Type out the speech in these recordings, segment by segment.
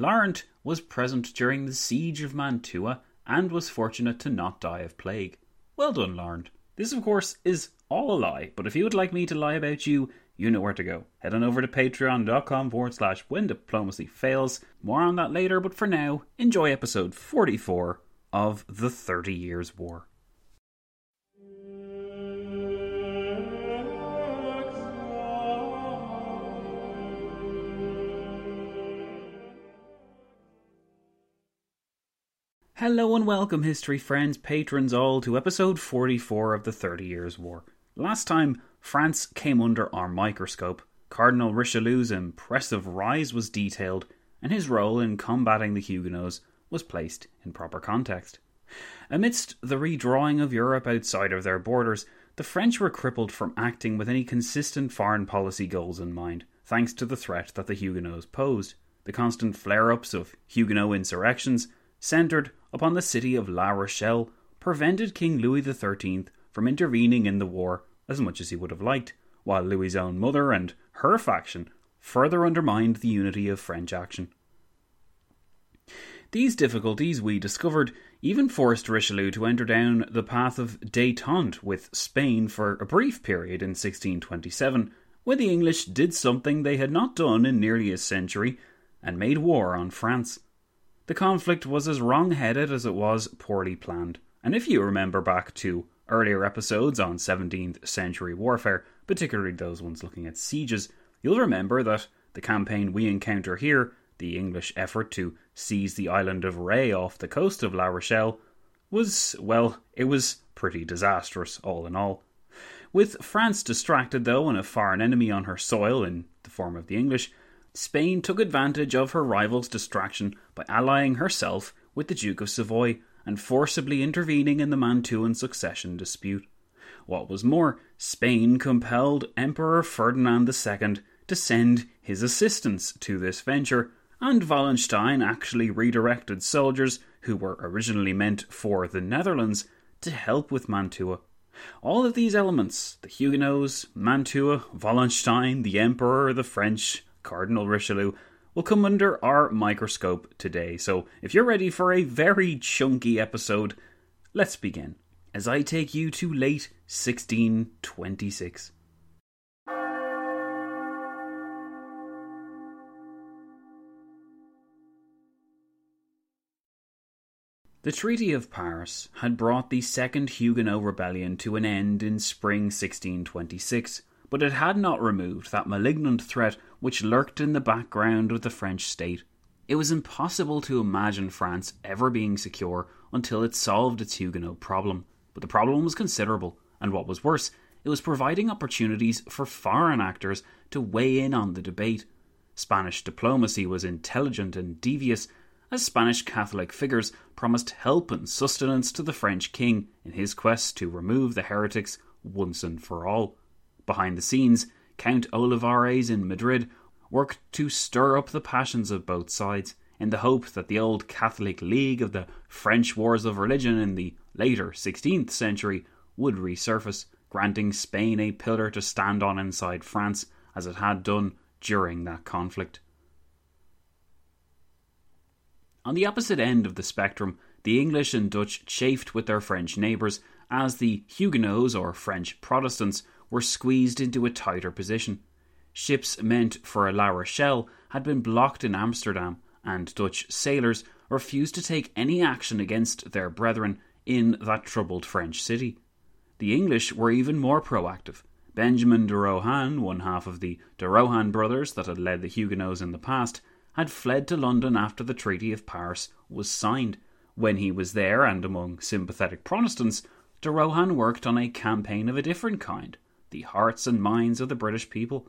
Laurent was present during the siege of Mantua and was fortunate to not die of plague. Well done, Laurent. This, of course, is all a lie, but if you would like me to lie about you, you know where to go. Head on over to patreon.com forward slash when diplomacy fails. More on that later, but for now, enjoy episode 44 of The Thirty Years' War. Hello and welcome, history friends, patrons all, to episode 44 of the Thirty Years' War. Last time, France came under our microscope. Cardinal Richelieu's impressive rise was detailed, and his role in combating the Huguenots was placed in proper context. Amidst the redrawing of Europe outside of their borders, the French were crippled from acting with any consistent foreign policy goals in mind, thanks to the threat that the Huguenots posed. The constant flare ups of Huguenot insurrections, centred upon the city of La Rochelle, prevented King Louis XIII from intervening in the war as much as he would have liked, while Louis's own mother and her faction further undermined the unity of French action. These difficulties, we discovered, even forced Richelieu to enter down the path of détente with Spain for a brief period in 1627, when the English did something they had not done in nearly a century and made war on France. The conflict was as wrong headed as it was poorly planned, and if you remember back to earlier episodes on 17th century warfare, particularly those ones looking at sieges, you'll remember that the campaign we encounter here, the English effort to seize the island of Ré off the coast of La Rochelle, was, well, it was pretty disastrous, all in all. With France distracted, though, and a foreign enemy on her soil in the form of the English, Spain took advantage of her rival's distraction by allying herself with the Duke of Savoy and forcibly intervening in the Mantuan succession dispute. What was more, Spain compelled Emperor Ferdinand II to send his assistance to this venture, and Wallenstein actually redirected soldiers who were originally meant for the Netherlands to help with Mantua. All of these elements the Huguenots, Mantua, Wallenstein, the Emperor, the French, Cardinal Richelieu will come under our microscope today. So, if you're ready for a very chunky episode, let's begin as I take you to late 1626. The Treaty of Paris had brought the Second Huguenot Rebellion to an end in spring 1626, but it had not removed that malignant threat which lurked in the background of the French state. It was impossible to imagine France ever being secure until it solved its Huguenot problem. But the problem was considerable, and what was worse, it was providing opportunities for foreign actors to weigh in on the debate. Spanish diplomacy was intelligent and devious, as Spanish Catholic figures promised help and sustenance to the French king in his quest to remove the heretics once and for all. Behind the scenes, Count Olivares in Madrid worked to stir up the passions of both sides in the hope that the old Catholic League of the French Wars of Religion in the later 16th century would resurface, granting Spain a pillar to stand on inside France as it had done during that conflict. On the opposite end of the spectrum, the English and Dutch chafed with their French neighbours as the Huguenots or French Protestants were squeezed into a tighter position. Ships meant for a La Rochelle had been blocked in Amsterdam, and Dutch sailors refused to take any action against their brethren in that troubled French city. The English were even more proactive. Benjamin de Rohan, one half of the de Rohan brothers that had led the Huguenots in the past, had fled to London after the Treaty of Paris was signed. When he was there and among sympathetic Protestants, de Rohan worked on a campaign of a different kind the hearts and minds of the British people.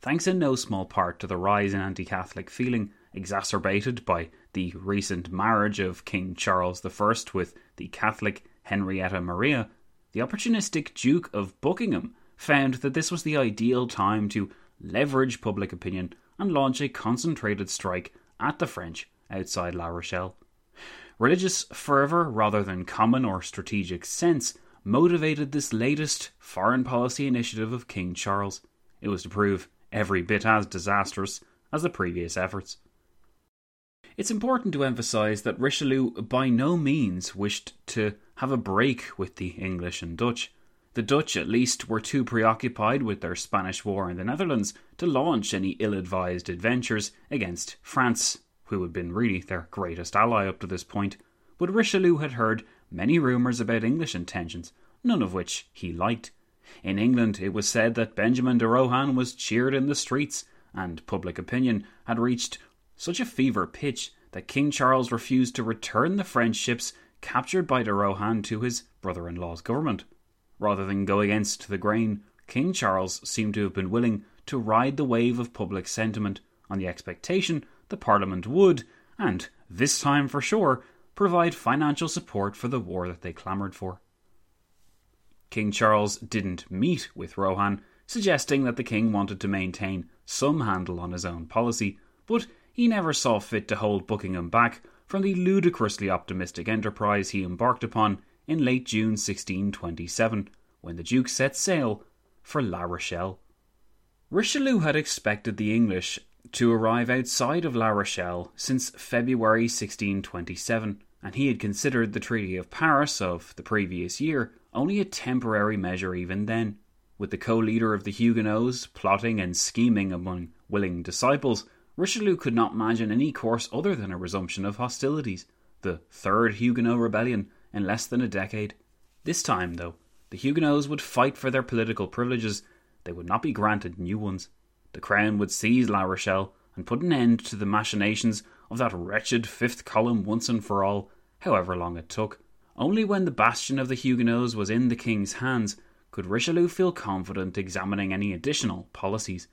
Thanks in no small part to the rise in anti Catholic feeling, exacerbated by the recent marriage of King Charles I with the Catholic Henrietta Maria, the opportunistic Duke of Buckingham found that this was the ideal time to leverage public opinion and launch a concentrated strike at the French outside La Rochelle. Religious fervour, rather than common or strategic sense, motivated this latest foreign policy initiative of King Charles. It was to prove every bit as disastrous as the previous efforts. It's important to emphasise that Richelieu by no means wished to have a break with the English and Dutch. The Dutch, at least, were too preoccupied with their Spanish War in the Netherlands to launch any ill advised adventures against France, who had been really their greatest ally up to this point. But Richelieu had heard many rumours about English intentions, none of which he liked. In England, it was said that Benjamin de Rohan was cheered in the streets, and public opinion had reached such a fever pitch that King Charles refused to return the French ships captured by de Rohan to his brother in law's government. Rather than go against the grain, King Charles seemed to have been willing to ride the wave of public sentiment on the expectation the Parliament would, and this time for sure, provide financial support for the war that they clamoured for. King Charles didn't meet with Rohan, suggesting that the king wanted to maintain some handle on his own policy, but he never saw fit to hold Buckingham back from the ludicrously optimistic enterprise he embarked upon in late June 1627, when the Duke set sail for La Rochelle. Richelieu had expected the English to arrive outside of La Rochelle since February 1627, and he had considered the Treaty of Paris of the previous year only a temporary measure even then. With the co leader of the Huguenots plotting and scheming among willing disciples, Richelieu could not imagine any course other than a resumption of hostilities, the third Huguenot rebellion in less than a decade. This time, though, the Huguenots would fight for their political privileges, they would not be granted new ones. The Crown would seize La Rochelle and put an end to the machinations of that wretched fifth column once and for all, however long it took. Only when the bastion of the Huguenots was in the king's hands could Richelieu feel confident examining any additional policies.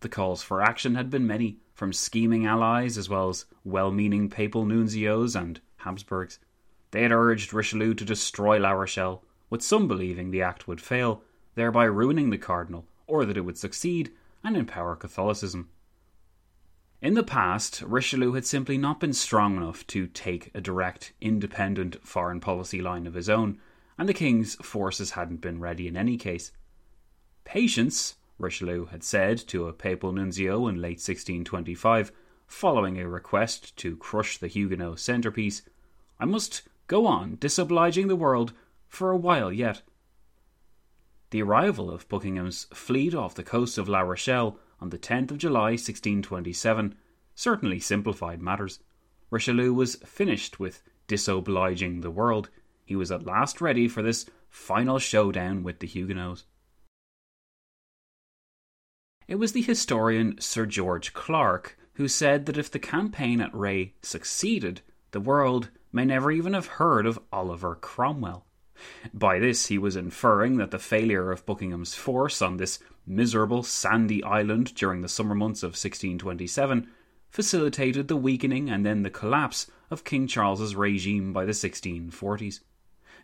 The calls for action had been many, from scheming allies as well as well meaning papal nuncios and Habsburgs. They had urged Richelieu to destroy La Rochelle, with some believing the act would fail, thereby ruining the cardinal, or that it would succeed and empower Catholicism. In the past, Richelieu had simply not been strong enough to take a direct, independent foreign policy line of his own, and the king's forces hadn't been ready in any case. Patience, Richelieu had said to a papal nuncio in late 1625, following a request to crush the Huguenot centrepiece, I must go on disobliging the world for a while yet. The arrival of Buckingham's fleet off the coast of La Rochelle on the 10th of July 1627 certainly simplified matters. Richelieu was finished with disobliging the world. He was at last ready for this final showdown with the Huguenots. It was the historian Sir George Clarke who said that if the campaign at Ré succeeded, the world may never even have heard of Oliver Cromwell. By this, he was inferring that the failure of Buckingham's force on this miserable sandy island during the summer months of 1627 facilitated the weakening and then the collapse of King Charles's regime by the 1640s.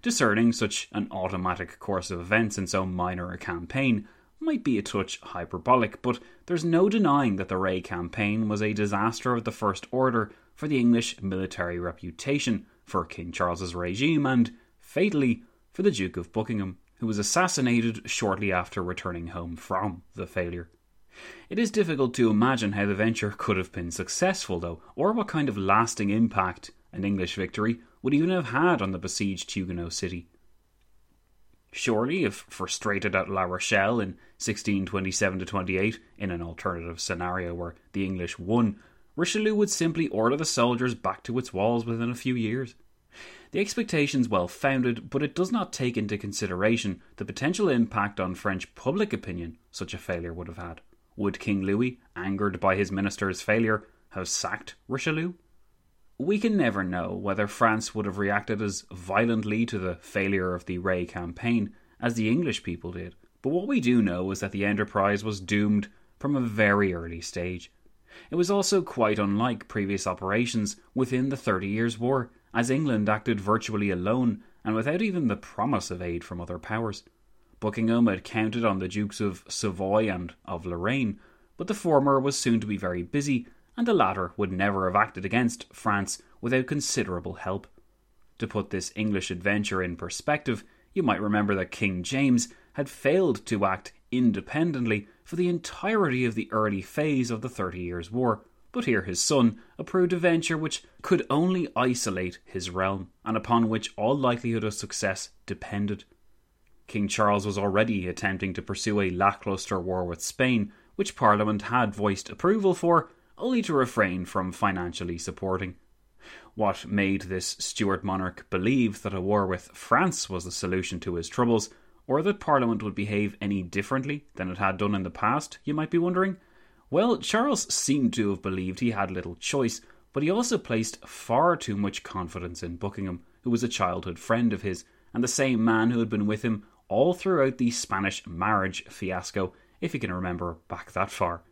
Discerning such an automatic course of events in so minor a campaign might be a touch hyperbolic, but there's no denying that the Ré campaign was a disaster of the first order for the English military reputation, for King Charles's regime, and, fatally, for the Duke of Buckingham who was assassinated shortly after returning home from the failure. It is difficult to imagine how the venture could have been successful, though, or what kind of lasting impact an English victory would even have had on the besieged Huguenot city. Surely, if frustrated at La Rochelle in 1627 28 in an alternative scenario where the English won, Richelieu would simply order the soldiers back to its walls within a few years. The expectation's well founded, but it does not take into consideration the potential impact on French public opinion such a failure would have had. Would King Louis, angered by his minister's failure, have sacked Richelieu? We can never know whether France would have reacted as violently to the failure of the Ré campaign as the English people did, but what we do know is that the enterprise was doomed from a very early stage. It was also quite unlike previous operations within the Thirty Years' War, as England acted virtually alone and without even the promise of aid from other powers. Buckingham had counted on the Dukes of Savoy and of Lorraine, but the former was soon to be very busy, and the latter would never have acted against France without considerable help. To put this English adventure in perspective, you might remember that King James had failed to act independently for the entirety of the early phase of the Thirty Years' War, but here his son approved a venture which could only isolate his realm, and upon which all likelihood of success depended. King Charles was already attempting to pursue a lacklustre war with Spain, which Parliament had voiced approval for, only to refrain from financially supporting. What made this Stuart monarch believe that a war with France was the solution to his troubles, or that Parliament would behave any differently than it had done in the past, you might be wondering? Well, Charles seemed to have believed he had little choice, but he also placed far too much confidence in Buckingham, who was a childhood friend of his, and the same man who had been with him all throughout the Spanish marriage fiasco, if you can remember back that far.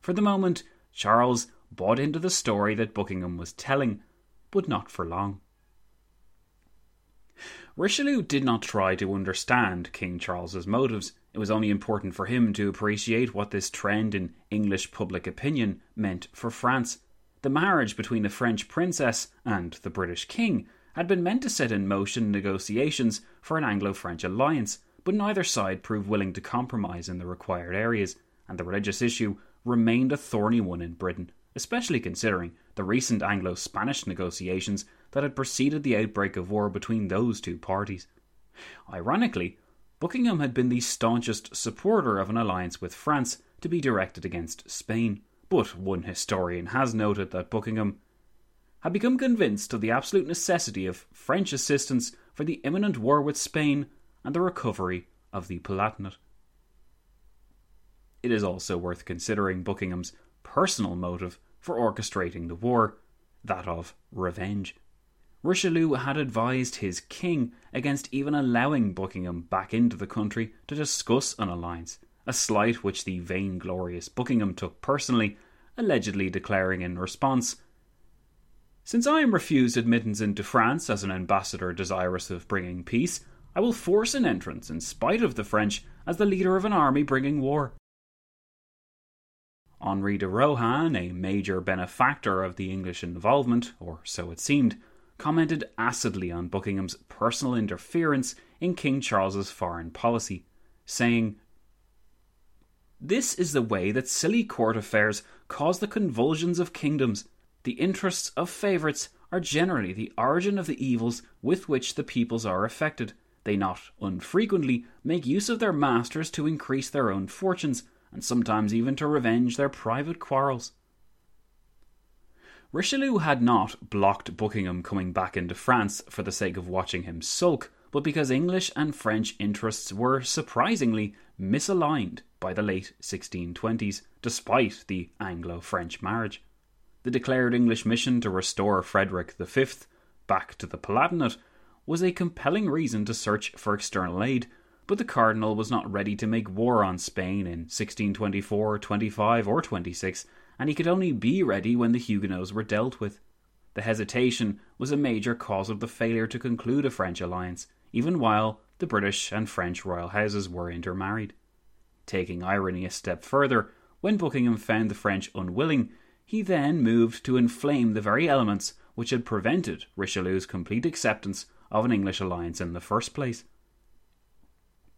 For the moment, Charles bought into the story that Buckingham was telling, but not for long. Richelieu did not try to understand King Charles's motives. It was only important for him to appreciate what this trend in English public opinion meant for France. The marriage between the French princess and the British king had been meant to set in motion negotiations for an Anglo French alliance, but neither side proved willing to compromise in the required areas, and the religious issue remained a thorny one in Britain, especially considering the recent Anglo Spanish negotiations that had preceded the outbreak of war between those two parties. Ironically, Buckingham had been the staunchest supporter of an alliance with France to be directed against Spain, but one historian has noted that Buckingham had become convinced of the absolute necessity of French assistance for the imminent war with Spain and the recovery of the Palatinate. It is also worth considering Buckingham's personal motive for orchestrating the war, that of revenge. Richelieu had advised his king against even allowing Buckingham back into the country to discuss an alliance, a slight which the vainglorious Buckingham took personally, allegedly declaring in response Since I am refused admittance into France as an ambassador desirous of bringing peace, I will force an entrance in spite of the French as the leader of an army bringing war. Henri de Rohan, a major benefactor of the English involvement, or so it seemed, commented acidly on Buckingham's personal interference in King Charles's foreign policy, saying, This is the way that silly court affairs cause the convulsions of kingdoms. The interests of favourites are generally the origin of the evils with which the peoples are affected. They not unfrequently make use of their masters to increase their own fortunes, and sometimes even to revenge their private quarrels. Richelieu had not blocked Buckingham coming back into France for the sake of watching him sulk, but because English and French interests were surprisingly misaligned by the late 1620s, despite the Anglo French marriage. The declared English mission to restore Frederick V back to the Palatinate was a compelling reason to search for external aid, but the Cardinal was not ready to make war on Spain in 1624, 25, or 26 and he could only be ready when the Huguenots were dealt with. The hesitation was a major cause of the failure to conclude a French alliance, even while the British and French royal houses were intermarried. Taking irony a step further, when Buckingham found the French unwilling, he then moved to inflame the very elements which had prevented Richelieu's complete acceptance of an English alliance in the first place.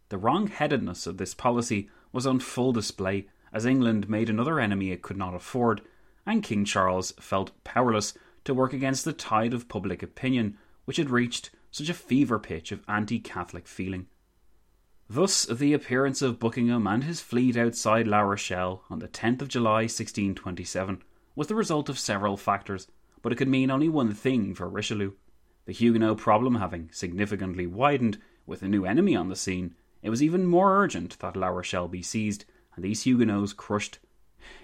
The wrong headedness of this policy was on full display as England made another enemy it could not afford, and King Charles felt powerless to work against the tide of public opinion which had reached such a fever pitch of anti Catholic feeling. Thus, the appearance of Buckingham and his fleet outside La Rochelle on the 10th of July 1627 was the result of several factors, but it could mean only one thing for Richelieu. The Huguenot problem having significantly widened, with a new enemy on the scene, it was even more urgent that La Rochelle be seized and these Huguenots crushed.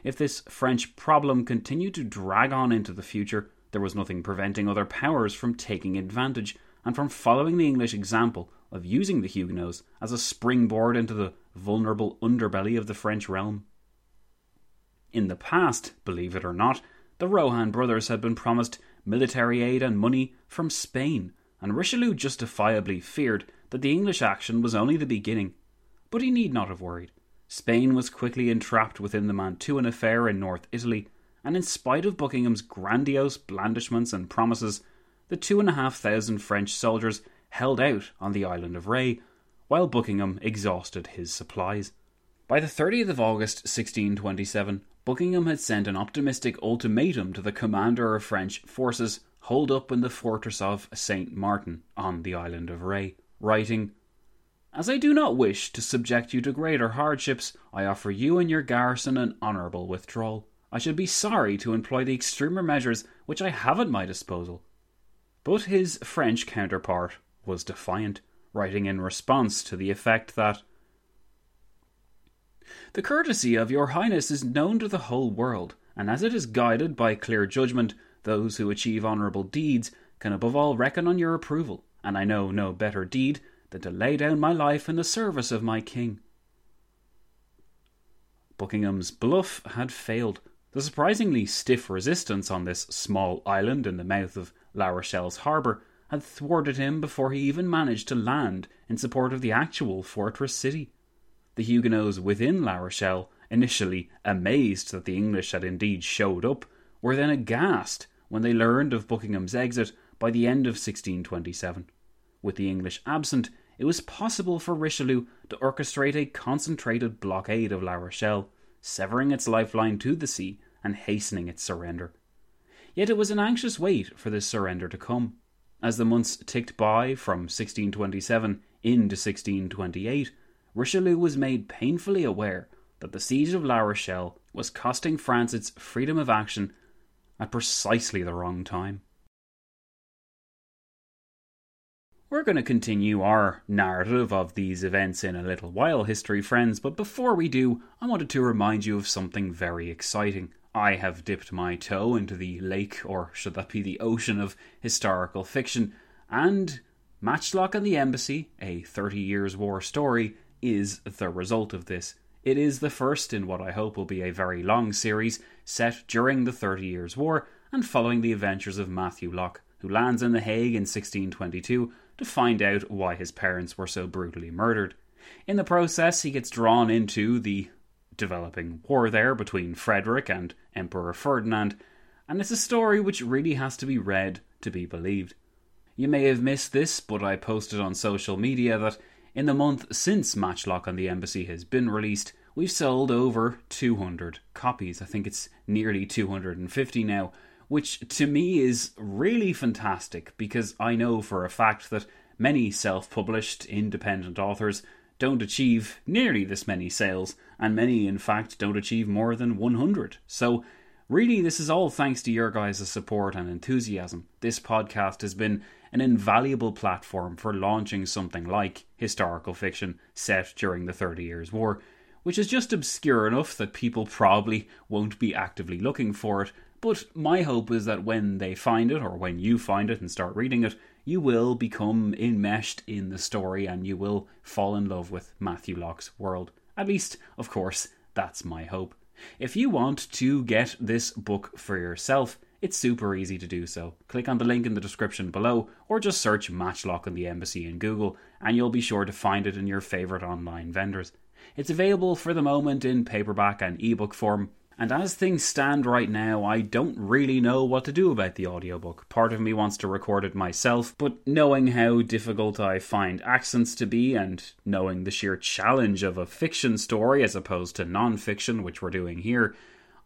If this French problem continued to drag on into the future, there was nothing preventing other powers from taking advantage and from following the English example of using the Huguenots as a springboard into the vulnerable underbelly of the French realm. In the past, believe it or not, the Rohan brothers had been promised military aid and money from Spain, and Richelieu justifiably feared that the English action was only the beginning. But he need not have worried. Spain was quickly entrapped within the Mantuan affair in North Italy, and in spite of Buckingham's grandiose blandishments and promises, the two and a half thousand French soldiers held out on the island of Ré, while Buckingham exhausted his supplies. By the 30th of August 1627, Buckingham had sent an optimistic ultimatum to the commander of French forces holed up in the fortress of St. Martin on the island of Ré, writing, As I do not wish to subject you to greater hardships, I offer you and your garrison an honourable withdrawal. I should be sorry to employ the extremer measures which I have at my disposal. But his French counterpart was defiant, writing in response to the effect that The courtesy of your highness is known to the whole world, and as it is guided by clear judgment, those who achieve honourable deeds can above all reckon on your approval, and I know no better deed than to lay down my life in the service of my king. Buckingham's bluff had failed. The surprisingly stiff resistance on this small island in the mouth of La Rochelle's harbour had thwarted him before he even managed to land in support of the actual fortress city. The Huguenots within La Rochelle, initially amazed that the English had indeed showed up, were then aghast when they learned of Buckingham's exit by the end of 1627. With the English absent, it was possible for Richelieu to orchestrate a concentrated blockade of La Rochelle, severing its lifeline to the sea and hastening its surrender. Yet it was an anxious wait for this surrender to come. As the months ticked by from 1627 into 1628, Richelieu was made painfully aware that the siege of La Rochelle was costing France its freedom of action at precisely the wrong time. We're going to continue our narrative of these events in a little while, history friends, but before we do, I wanted to remind you of something very exciting. I have dipped my toe into the lake, or should that be the ocean, of historical fiction, and Matchlock and the Embassy, a 30 Years' War story, is the result of this. It is the first in what I hope will be a very long series set during the Thirty Years' War and following the adventures of Matthew Locke, who lands in The Hague in 1622 to find out why his parents were so brutally murdered. In the process, he gets drawn into the developing war there between Frederick and Emperor Ferdinand, and it's a story which really has to be read to be believed. You may have missed this, but I posted on social media that in the month since Matchlock on the Embassy has been released, we've sold over 200 copies. I think it's nearly 250 now, which to me is really fantastic because I know for a fact that many self published independent authors don't achieve nearly this many sales, and many, in fact, don't achieve more than 100. So, really, this is all thanks to your guys' support and enthusiasm. This podcast has been an invaluable platform for launching something like historical fiction set during the Thirty Years' War, which is just obscure enough that people probably won't be actively looking for it. But my hope is that when they find it, or when you find it and start reading it, you will become enmeshed in the story and you will fall in love with Matthew Locke's world. At least, of course, that's my hope. If you want to get this book for yourself, it's super easy to do so. Click on the link in the description below, or just search Matchlock on the Embassy in Google, and you'll be sure to find it in your favourite online vendors. It's available for the moment in paperback and ebook form, and as things stand right now, I don't really know what to do about the audiobook. Part of me wants to record it myself, but knowing how difficult I find accents to be, and knowing the sheer challenge of a fiction story as opposed to non fiction, which we're doing here,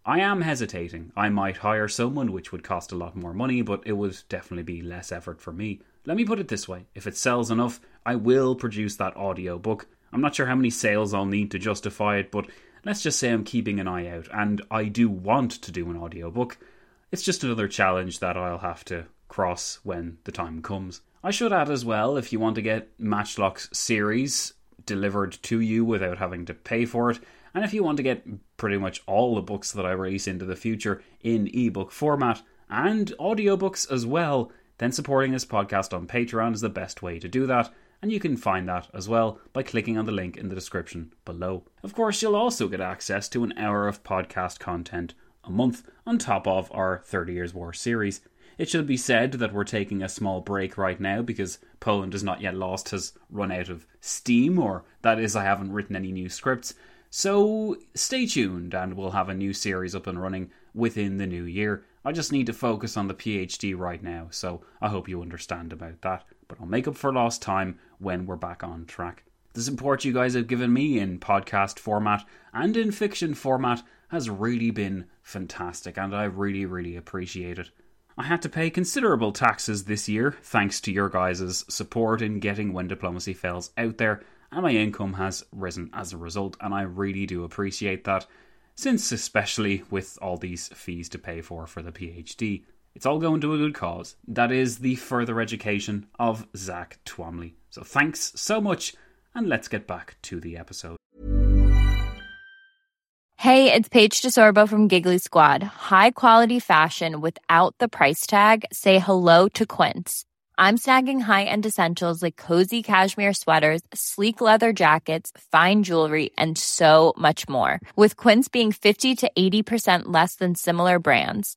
I am hesitating. I might hire someone, which would cost a lot more money, but it would definitely be less effort for me. Let me put it this way if it sells enough, I will produce that audiobook I'm not sure how many sales I'll need to justify it, but let's just say I'm keeping an eye out, and I do want to do an audiobook. It's just another challenge that I'll have to cross when the time comes. I should add as well if you want to get Matchlock's series delivered to you without having to pay for it, and if you want to get pretty much all the books that I release into the future in ebook format and audiobooks as well, then supporting this podcast on Patreon is the best way to do that, and you can find that as well by clicking on the link in the description below. Of course, you'll also get access to an hour of podcast content a month on top of our 30 Years War series. It should be said that we're taking a small break right now because Poland is not yet lost has run out of steam, or that is, I haven't written any new scripts. So stay tuned and we'll have a new series up and running within the new year. I just need to focus on the PhD right now, so I hope you understand about that. But I'll make up for lost time when we're back on track. The support you guys have given me in podcast format and in fiction format has really been fantastic, and I really, really appreciate it. I had to pay considerable taxes this year, thanks to your guys' support in getting When Diplomacy Fails out there, and my income has risen as a result, and I really do appreciate that, since especially with all these fees to pay for for the PhD, it's all going to a good cause. That is the further education of Zack Twamley. So thanks so much, and let's get back to the episode. Hey, it's Paige DeSorbo from Giggly Squad. High quality fashion without the price tag. Say hello to Quince. I'm snagging high-end essentials like cozy cashmere sweaters, sleek leather jackets, fine jewelry, and so much more. With Quince being 50 to 80% less than similar brands.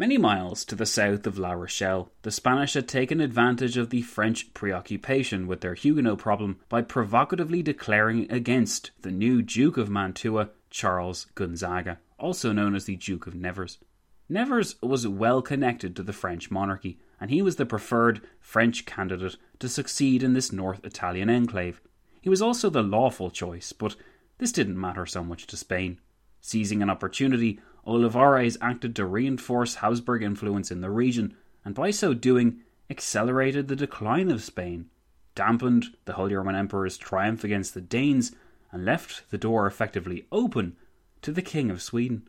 Many miles to the south of La Rochelle, the Spanish had taken advantage of the French preoccupation with their Huguenot problem by provocatively declaring against the new Duke of Mantua, Charles Gonzaga, also known as the Duke of Nevers. Nevers was well connected to the French monarchy, and he was the preferred French candidate to succeed in this North Italian enclave. He was also the lawful choice, but this didn't matter so much to Spain. Seizing an opportunity, Olivares acted to reinforce Habsburg influence in the region, and by so doing, accelerated the decline of Spain, dampened the Holy Roman Emperor's triumph against the Danes, and left the door effectively open to the King of Sweden.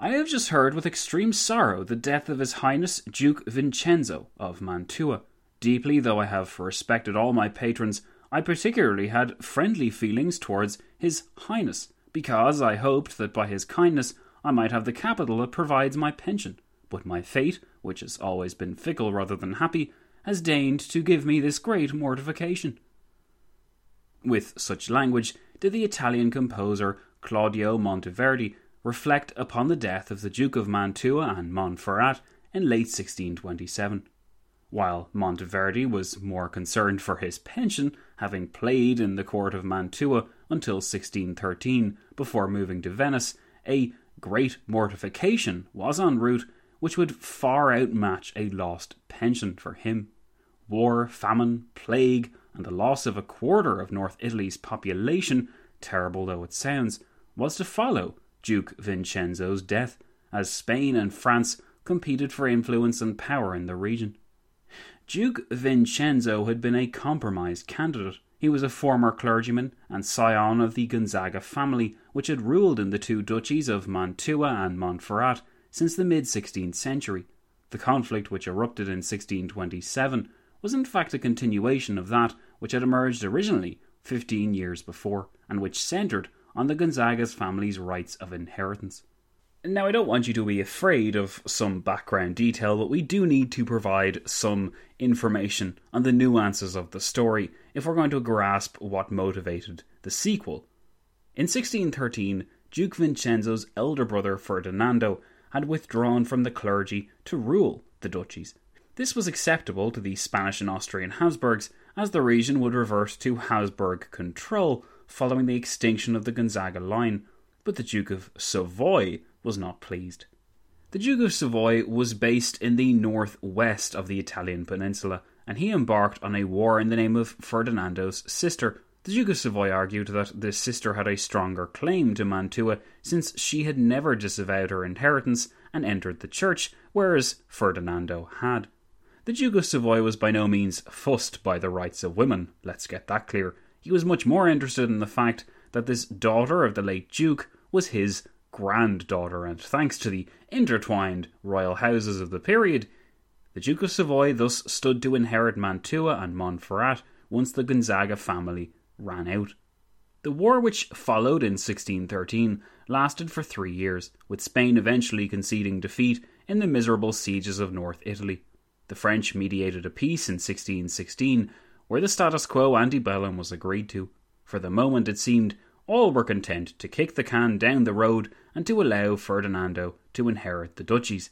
I have just heard with extreme sorrow the death of His Highness Duke Vincenzo of Mantua. Deeply though I have respected all my patrons, I particularly had friendly feelings towards His Highness, because I hoped that by his kindness I might have the capital that provides my pension. But my fate, which has always been fickle rather than happy, has deigned to give me this great mortification. With such language did the Italian composer Claudio Monteverdi reflect upon the death of the Duke of Mantua and Montferrat in late 1627. While Monteverdi was more concerned for his pension, having played in the court of Mantua until 1613 before moving to Venice, a great mortification was en route which would far outmatch a lost pension for him. War, famine, plague, and the loss of a quarter of North Italy's population, terrible though it sounds, was to follow Duke Vincenzo's death, as Spain and France competed for influence and power in the region. Duke Vincenzo had been a compromise candidate. He was a former clergyman and scion of the Gonzaga family, which had ruled in the two duchies of Mantua and Montferrat since the mid 16th century. The conflict which erupted in 1627 was in fact a continuation of that which had emerged originally 15 years before, and which centred on the Gonzaga's family's rights of inheritance. Now, I don't want you to be afraid of some background detail, but we do need to provide some information on the nuances of the story if we're going to grasp what motivated the sequel. In 1613, Duke Vincenzo's elder brother Ferdinando had withdrawn from the clergy to rule the duchies. This was acceptable to the Spanish and Austrian Habsburgs, as the region would revert to Habsburg control following the extinction of the Gonzaga line, but the Duke of Savoy was not pleased. The Duke of Savoy was based in the northwest of the Italian peninsula, and he embarked on a war in the name of Ferdinando's sister. The Duke of Savoy argued that this sister had a stronger claim to Mantua since she had never disavowed her inheritance and entered the church, whereas Ferdinando had. The Duke of Savoy was by no means fussed by the rights of women, let's get that clear. He was much more interested in the fact that this daughter of the late Duke was his granddaughter, and thanks to the intertwined royal houses of the period, the Duke of Savoy thus stood to inherit Mantua and Montferrat once the Gonzaga family ran out. The war which followed in 1613 lasted for three years, with Spain eventually conceding defeat in the miserable sieges of North Italy. The French mediated a peace in 1616, where the status quo antebellum was agreed to. For the moment, it seemed all were content to kick the can down the road and to allow Ferdinando to inherit the duchies.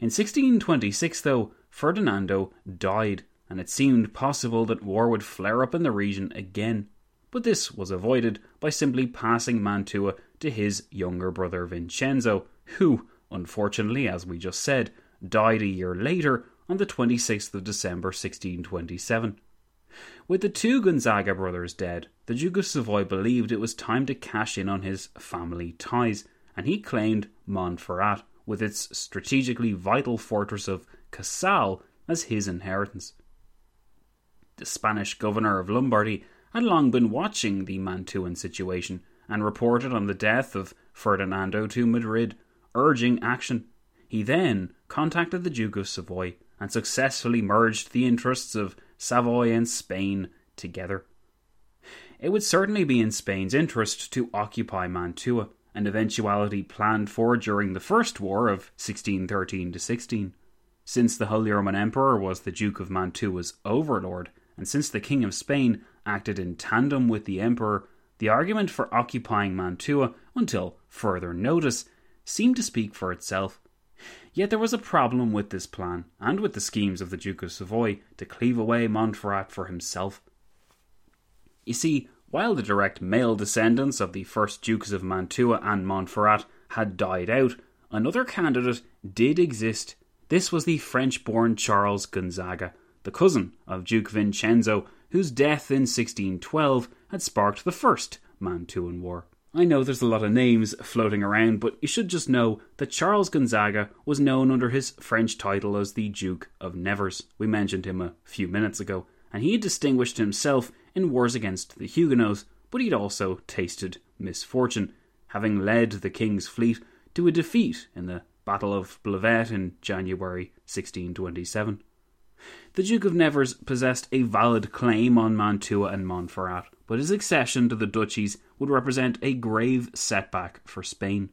In 1626, though, Ferdinando died, and it seemed possible that war would flare up in the region again. But this was avoided by simply passing Mantua to his younger brother Vincenzo, who, unfortunately, as we just said, died a year later on the 26th of December 1627. With the two Gonzaga brothers dead, the Duke of Savoy believed it was time to cash in on his family ties, and he claimed Montferrat, with its strategically vital fortress of Casale, as his inheritance. The Spanish governor of Lombardy had long been watching the Mantuan situation and reported on the death of Ferdinando to Madrid, urging action. He then contacted the Duke of Savoy and successfully merged the interests of Savoy and Spain together. It would certainly be in Spain's interest to occupy Mantua, an eventuality planned for during the First War of 1613 to 16. Since the Holy Roman Emperor was the Duke of Mantua's overlord, and since the King of Spain acted in tandem with the Emperor, the argument for occupying Mantua until further notice seemed to speak for itself. Yet there was a problem with this plan, and with the schemes of the Duke of Savoy to cleave away Montferrat for himself. You see, while the direct male descendants of the first Dukes of Mantua and Montferrat had died out, another candidate did exist. This was the French born Charles Gonzaga, the cousin of Duke Vincenzo, whose death in 1612 had sparked the First Mantuan War. I know there's a lot of names floating around, but you should just know that Charles Gonzaga was known under his French title as the Duke of Nevers. We mentioned him a few minutes ago, and he had distinguished himself in wars against the Huguenots, but he'd also tasted misfortune, having led the king's fleet to a defeat in the Battle of Blavet in January 1627. The Duke of Nevers possessed a valid claim on Mantua and Montferrat, but his accession to the duchies would represent a grave setback for Spain.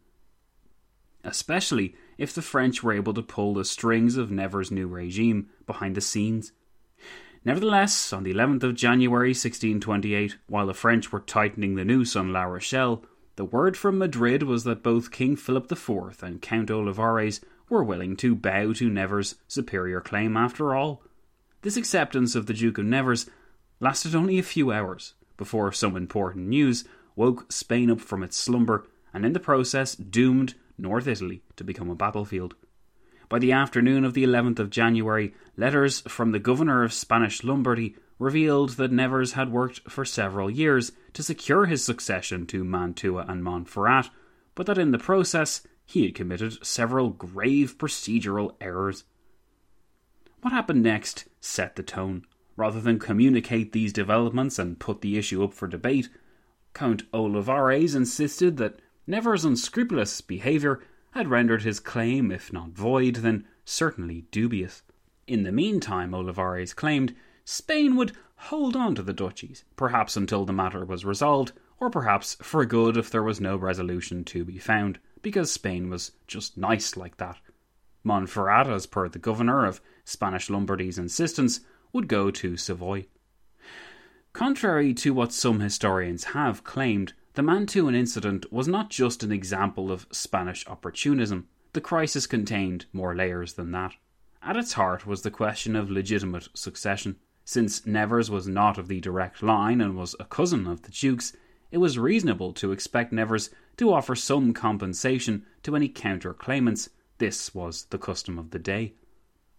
Especially if the French were able to pull the strings of Nevers' new regime behind the scenes. Nevertheless, on the 11th of January 1628, while the French were tightening the noose on La Rochelle, the word from Madrid was that both King Philip IV and Count Olivares were willing to bow to Nevers' superior claim after all. This acceptance of the Duke of Nevers lasted only a few hours before some important news woke Spain up from its slumber and in the process doomed North Italy to become a battlefield. By the afternoon of the 11th of January, letters from the governor of Spanish Lombardy revealed that Nevers had worked for several years to secure his succession to Mantua and Montferrat, but that in the process he had committed several grave procedural errors. What happened next set the tone. Rather than communicate these developments and put the issue up for debate, Count Olivares insisted that Nevers' unscrupulous behaviour had rendered his claim, if not void, then certainly dubious. In the meantime, Olivares claimed, Spain would hold on to the duchies, perhaps until the matter was resolved, or perhaps for good if there was no resolution to be found. because Spain was just nice like that. Montferrat, as per the governor of Spanish Lombardy's insistence, would go to Savoy. Contrary to what some historians have claimed, the Mantuan incident was not just an example of Spanish opportunism. The crisis contained more layers than that. At its heart was the question of legitimate succession. Since Nevers was not of the direct line and was a cousin of the Duke's, it was reasonable to expect Nevers to offer some compensation to any counter claimants. This was the custom of the day.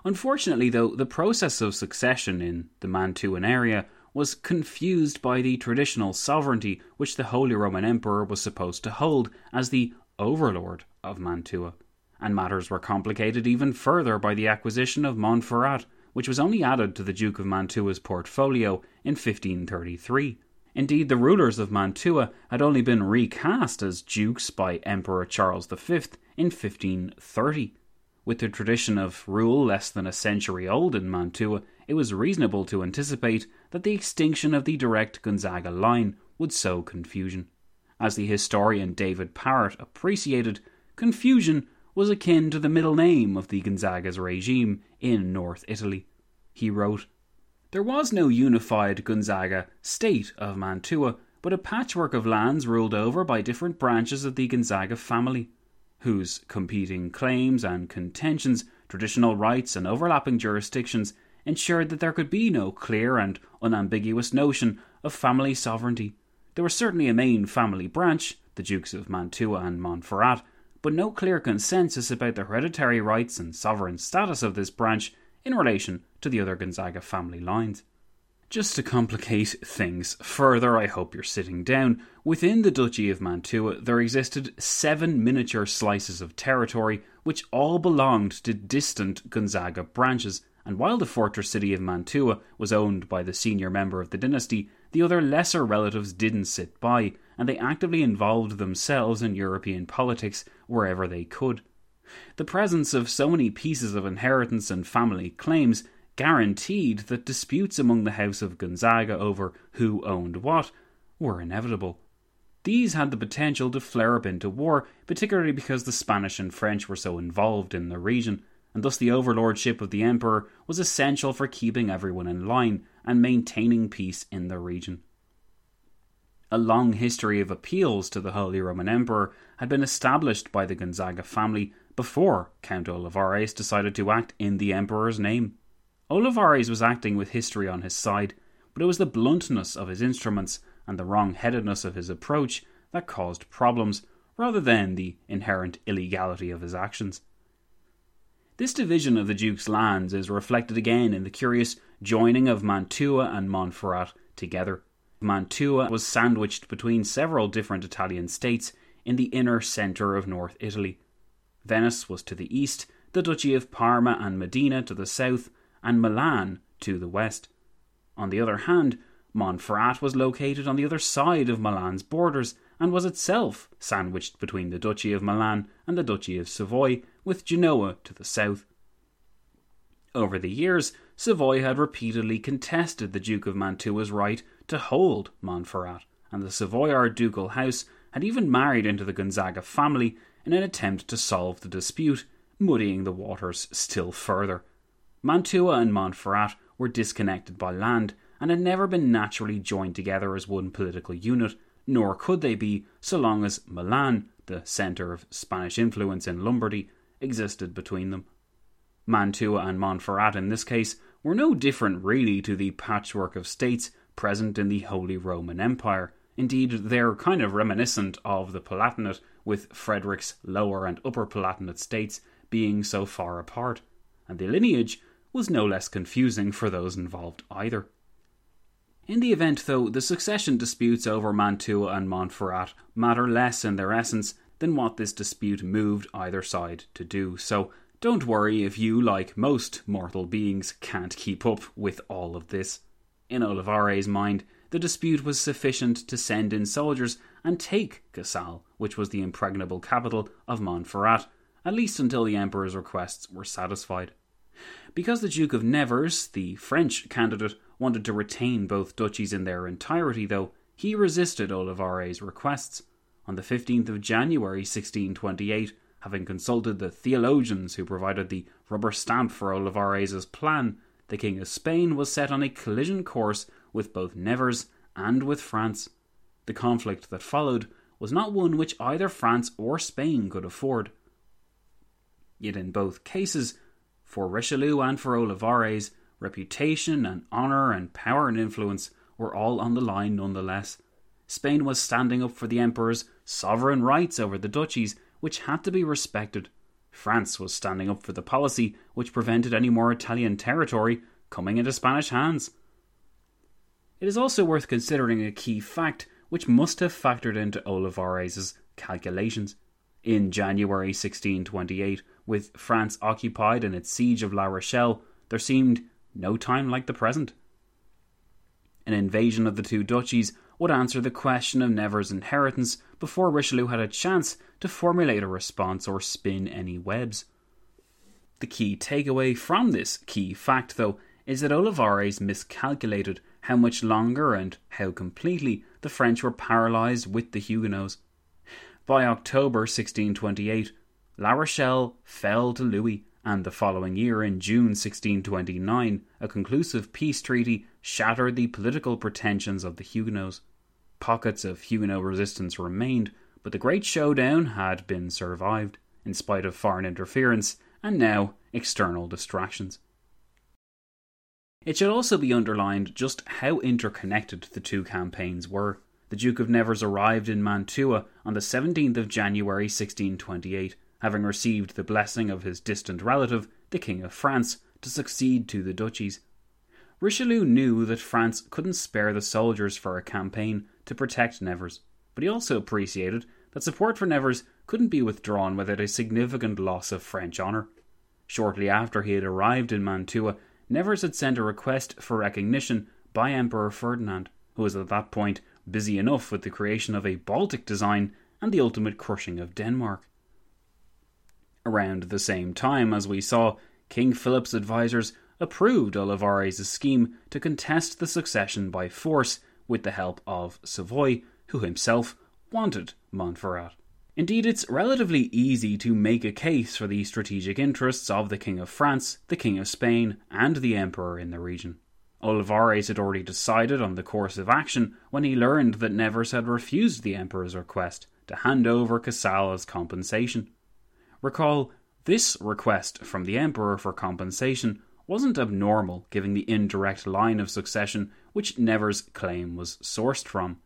Unfortunately, though, the process of succession in the Mantuan area was confused by the traditional sovereignty which the Holy Roman Emperor was supposed to hold as the overlord of Mantua, and matters were complicated even further by the acquisition of Montferrat, which was only added to the Duke of Mantua's portfolio in 1533. Indeed, the rulers of Mantua had only been recast as dukes by Emperor Charles V in 1530. With the tradition of rule less than a century old in Mantua, it was reasonable to anticipate that the extinction of the direct Gonzaga line would sow confusion. As the historian David Parrott appreciated, confusion was akin to the middle name of the Gonzaga's regime in North Italy. He wrote, There was no unified Gonzaga state of Mantua, but a patchwork of lands ruled over by different branches of the Gonzaga family, whose competing claims and contentions, traditional rights, and overlapping jurisdictions ensured that there could be no clear and unambiguous notion of family sovereignty. There was certainly a main family branch, the Dukes of Mantua and Montferrat, but no clear consensus about the hereditary rights and sovereign status of this branch in relation to the other Gonzaga family lines. Just to complicate things further, I hope you're sitting down. Within the Duchy of Mantua, there existed seven miniature slices of territory which all belonged to distant Gonzaga branches, and while the fortress city of Mantua was owned by the senior member of the dynasty, the other lesser relatives didn't sit by, and they actively involved themselves in European politics wherever they could. The presence of so many pieces of inheritance and family claims guaranteed that disputes among the House of Gonzaga over who owned what were inevitable. These had the potential to flare up into war, particularly because the Spanish and French were so involved in the region, and thus the overlordship of the emperor was essential for keeping everyone in line and maintaining peace in the region. A long history of appeals to the Holy Roman Emperor had been established by the Gonzaga family before Count Olivares decided to act in the emperor's name. Olivares was acting with history on his side, but it was the bluntness of his instruments and the wrong headedness of his approach that caused problems, rather than the inherent illegality of his actions. This division of the Duke's lands is reflected again in the curious joining of Mantua and Montferrat together. Mantua was sandwiched between several different Italian states in the inner centre of North Italy. Venice was to the east, the Duchy of Parma and Modena to the south, and Milan to the west. On the other hand, Montferrat was located on the other side of Milan's borders and was itself sandwiched between the Duchy of Milan and the Duchy of Savoy, with Genoa to the south. Over the years, Savoy had repeatedly contested the Duke of Mantua's right to hold Montferrat, and the Savoyard Archducal House had even married into the Gonzaga family in an attempt to solve the dispute, muddying the waters still further. Mantua and Montferrat were disconnected by land and had never been naturally joined together as one political unit, nor could they be so long as Milan, the centre of Spanish influence in Lombardy, existed between them. Mantua and Montferrat, in this case, were no different really to the patchwork of states present in the Holy Roman Empire. Indeed, they're kind of reminiscent of the Palatinate, with Frederick's lower and upper Palatinate states being so far apart, and the lineage was no less confusing for those involved either. In the event, though, the succession disputes over Mantua and Montferrat matter less in their essence than what this dispute moved either side to do. So don't worry if you, like most mortal beings, can't keep up with all of this. In Olivares' mind, the dispute was sufficient to send in soldiers and take Casale, which was the impregnable capital of Montferrat, at least until the Emperor's requests were satisfied. Because the Duke of Nevers, the French candidate, wanted to retain both duchies in their entirety, though, he resisted Olivares' requests. on the 15th of January 1628, having consulted the theologians who provided the rubber stamp for Olivares' plan, the King of Spain was set on a collision course with both Nevers and with France. The conflict that followed was not one which either France or Spain could afford. Yet in both cases, for Richelieu and for Olivares, reputation and honour and power and influence were all on the line nonetheless. Spain was standing up for the Emperor's sovereign rights over the duchies, which had to be respected. France was standing up for the policy which prevented any more Italian territory coming into Spanish hands. It is also worth considering a key fact which must have factored into Olivares' calculations. In January 1628, with France occupied in its siege of La Rochelle, there seemed no time like the present. An invasion of the two duchies would answer the question of Nevers' inheritance before Richelieu had a chance to formulate a response or spin any webs. The key takeaway from this key fact, though, is that Olivares miscalculated how much longer and how completely the French were paralysed with the Huguenots. By October 1628, La Rochelle fell to Louis, and the following year, in June 1629, a conclusive peace treaty shattered the political pretensions of the Huguenots. Pockets of Huguenot resistance remained, but the great showdown had been survived, in spite of foreign interference and now external distractions. It should also be underlined just how interconnected the two campaigns were. The Duke of Nevers arrived in Mantua on the 17th of January 1628, having received the blessing of his distant relative, the King of France, to succeed to the duchies. Richelieu knew that France couldn't spare the soldiers for a campaign to protect Nevers, but he also appreciated that support for Nevers couldn't be withdrawn without a significant loss of French honour. Shortly after he had arrived in Mantua, Nevers had sent a request for recognition by Emperor Ferdinand, who was at that point busy enough with the creation of a Baltic design and the ultimate crushing of Denmark. Around the same time, as we saw, King Philip's advisers approved Olivares' scheme to contest the succession by force with the help of Savoy, who himself wanted Montferrat. Indeed, it's relatively easy to make a case for the strategic interests of the King of France, the King of Spain, and the Emperor in the region. Olivares had already decided on the course of action when he learned that Nevers had refused the Emperor's request to hand over Casale as compensation. Recall, this request from the Emperor for compensation wasn't abnormal given the indirect line of succession which Nevers' claim was sourced from.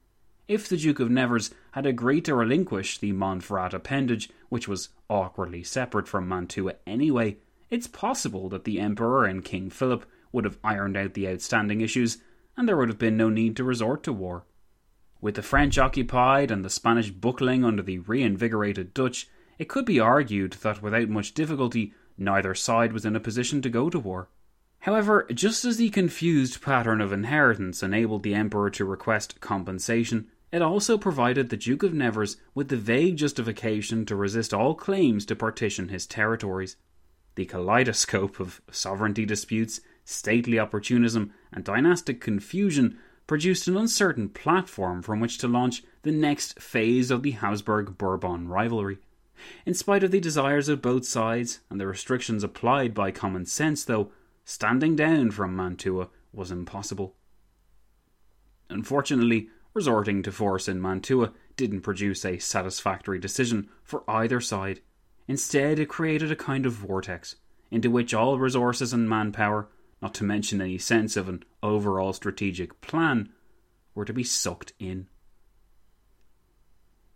If the Duke of Nevers had agreed to relinquish the Montferrat appendage, which was awkwardly separate from Mantua anyway, it's possible that the Emperor and King Philip would have ironed out the outstanding issues, and there would have been no need to resort to war. With the French occupied and the Spanish buckling under the reinvigorated Dutch, it could be argued that without much difficulty neither side was in a position to go to war. However, just as the confused pattern of inheritance enabled the Emperor to request compensation, it also provided the Duke of Nevers with the vague justification to resist all claims to partition his territories. The kaleidoscope of sovereignty disputes stately opportunism, and dynastic confusion produced an uncertain platform from which to launch the next phase of the Habsburg Bourbon rivalry. In spite of the desires of both sides and the restrictions applied by common sense, though, standing down from Mantua was impossible. Unfortunately, resorting to force in Mantua didn't produce a satisfactory decision for either side. Instead, it created a kind of vortex into which all resources and manpower not to mention any sense of an overall strategic plan, were to be sucked in.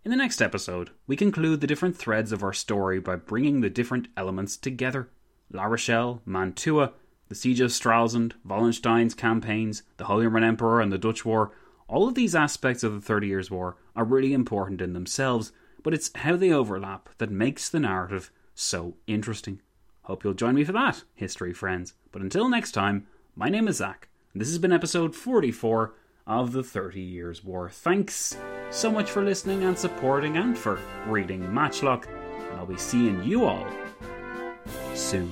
In the next episode, we conclude the different threads of our story by bringing the different elements together La Rochelle, Mantua, the Siege of Stralsund, Wallenstein's campaigns, the Holy Roman Emperor, and the Dutch War. All of these aspects of the Thirty Years' War are really important in themselves, but it's how they overlap that makes the narrative so interesting. Hope you'll join me for that, history friends. But until next time, my name is Zack, and this has been episode 44 of the 30 Years' War. Thanks so much for listening and supporting and for reading Matchlock, and I'll be seeing you all soon.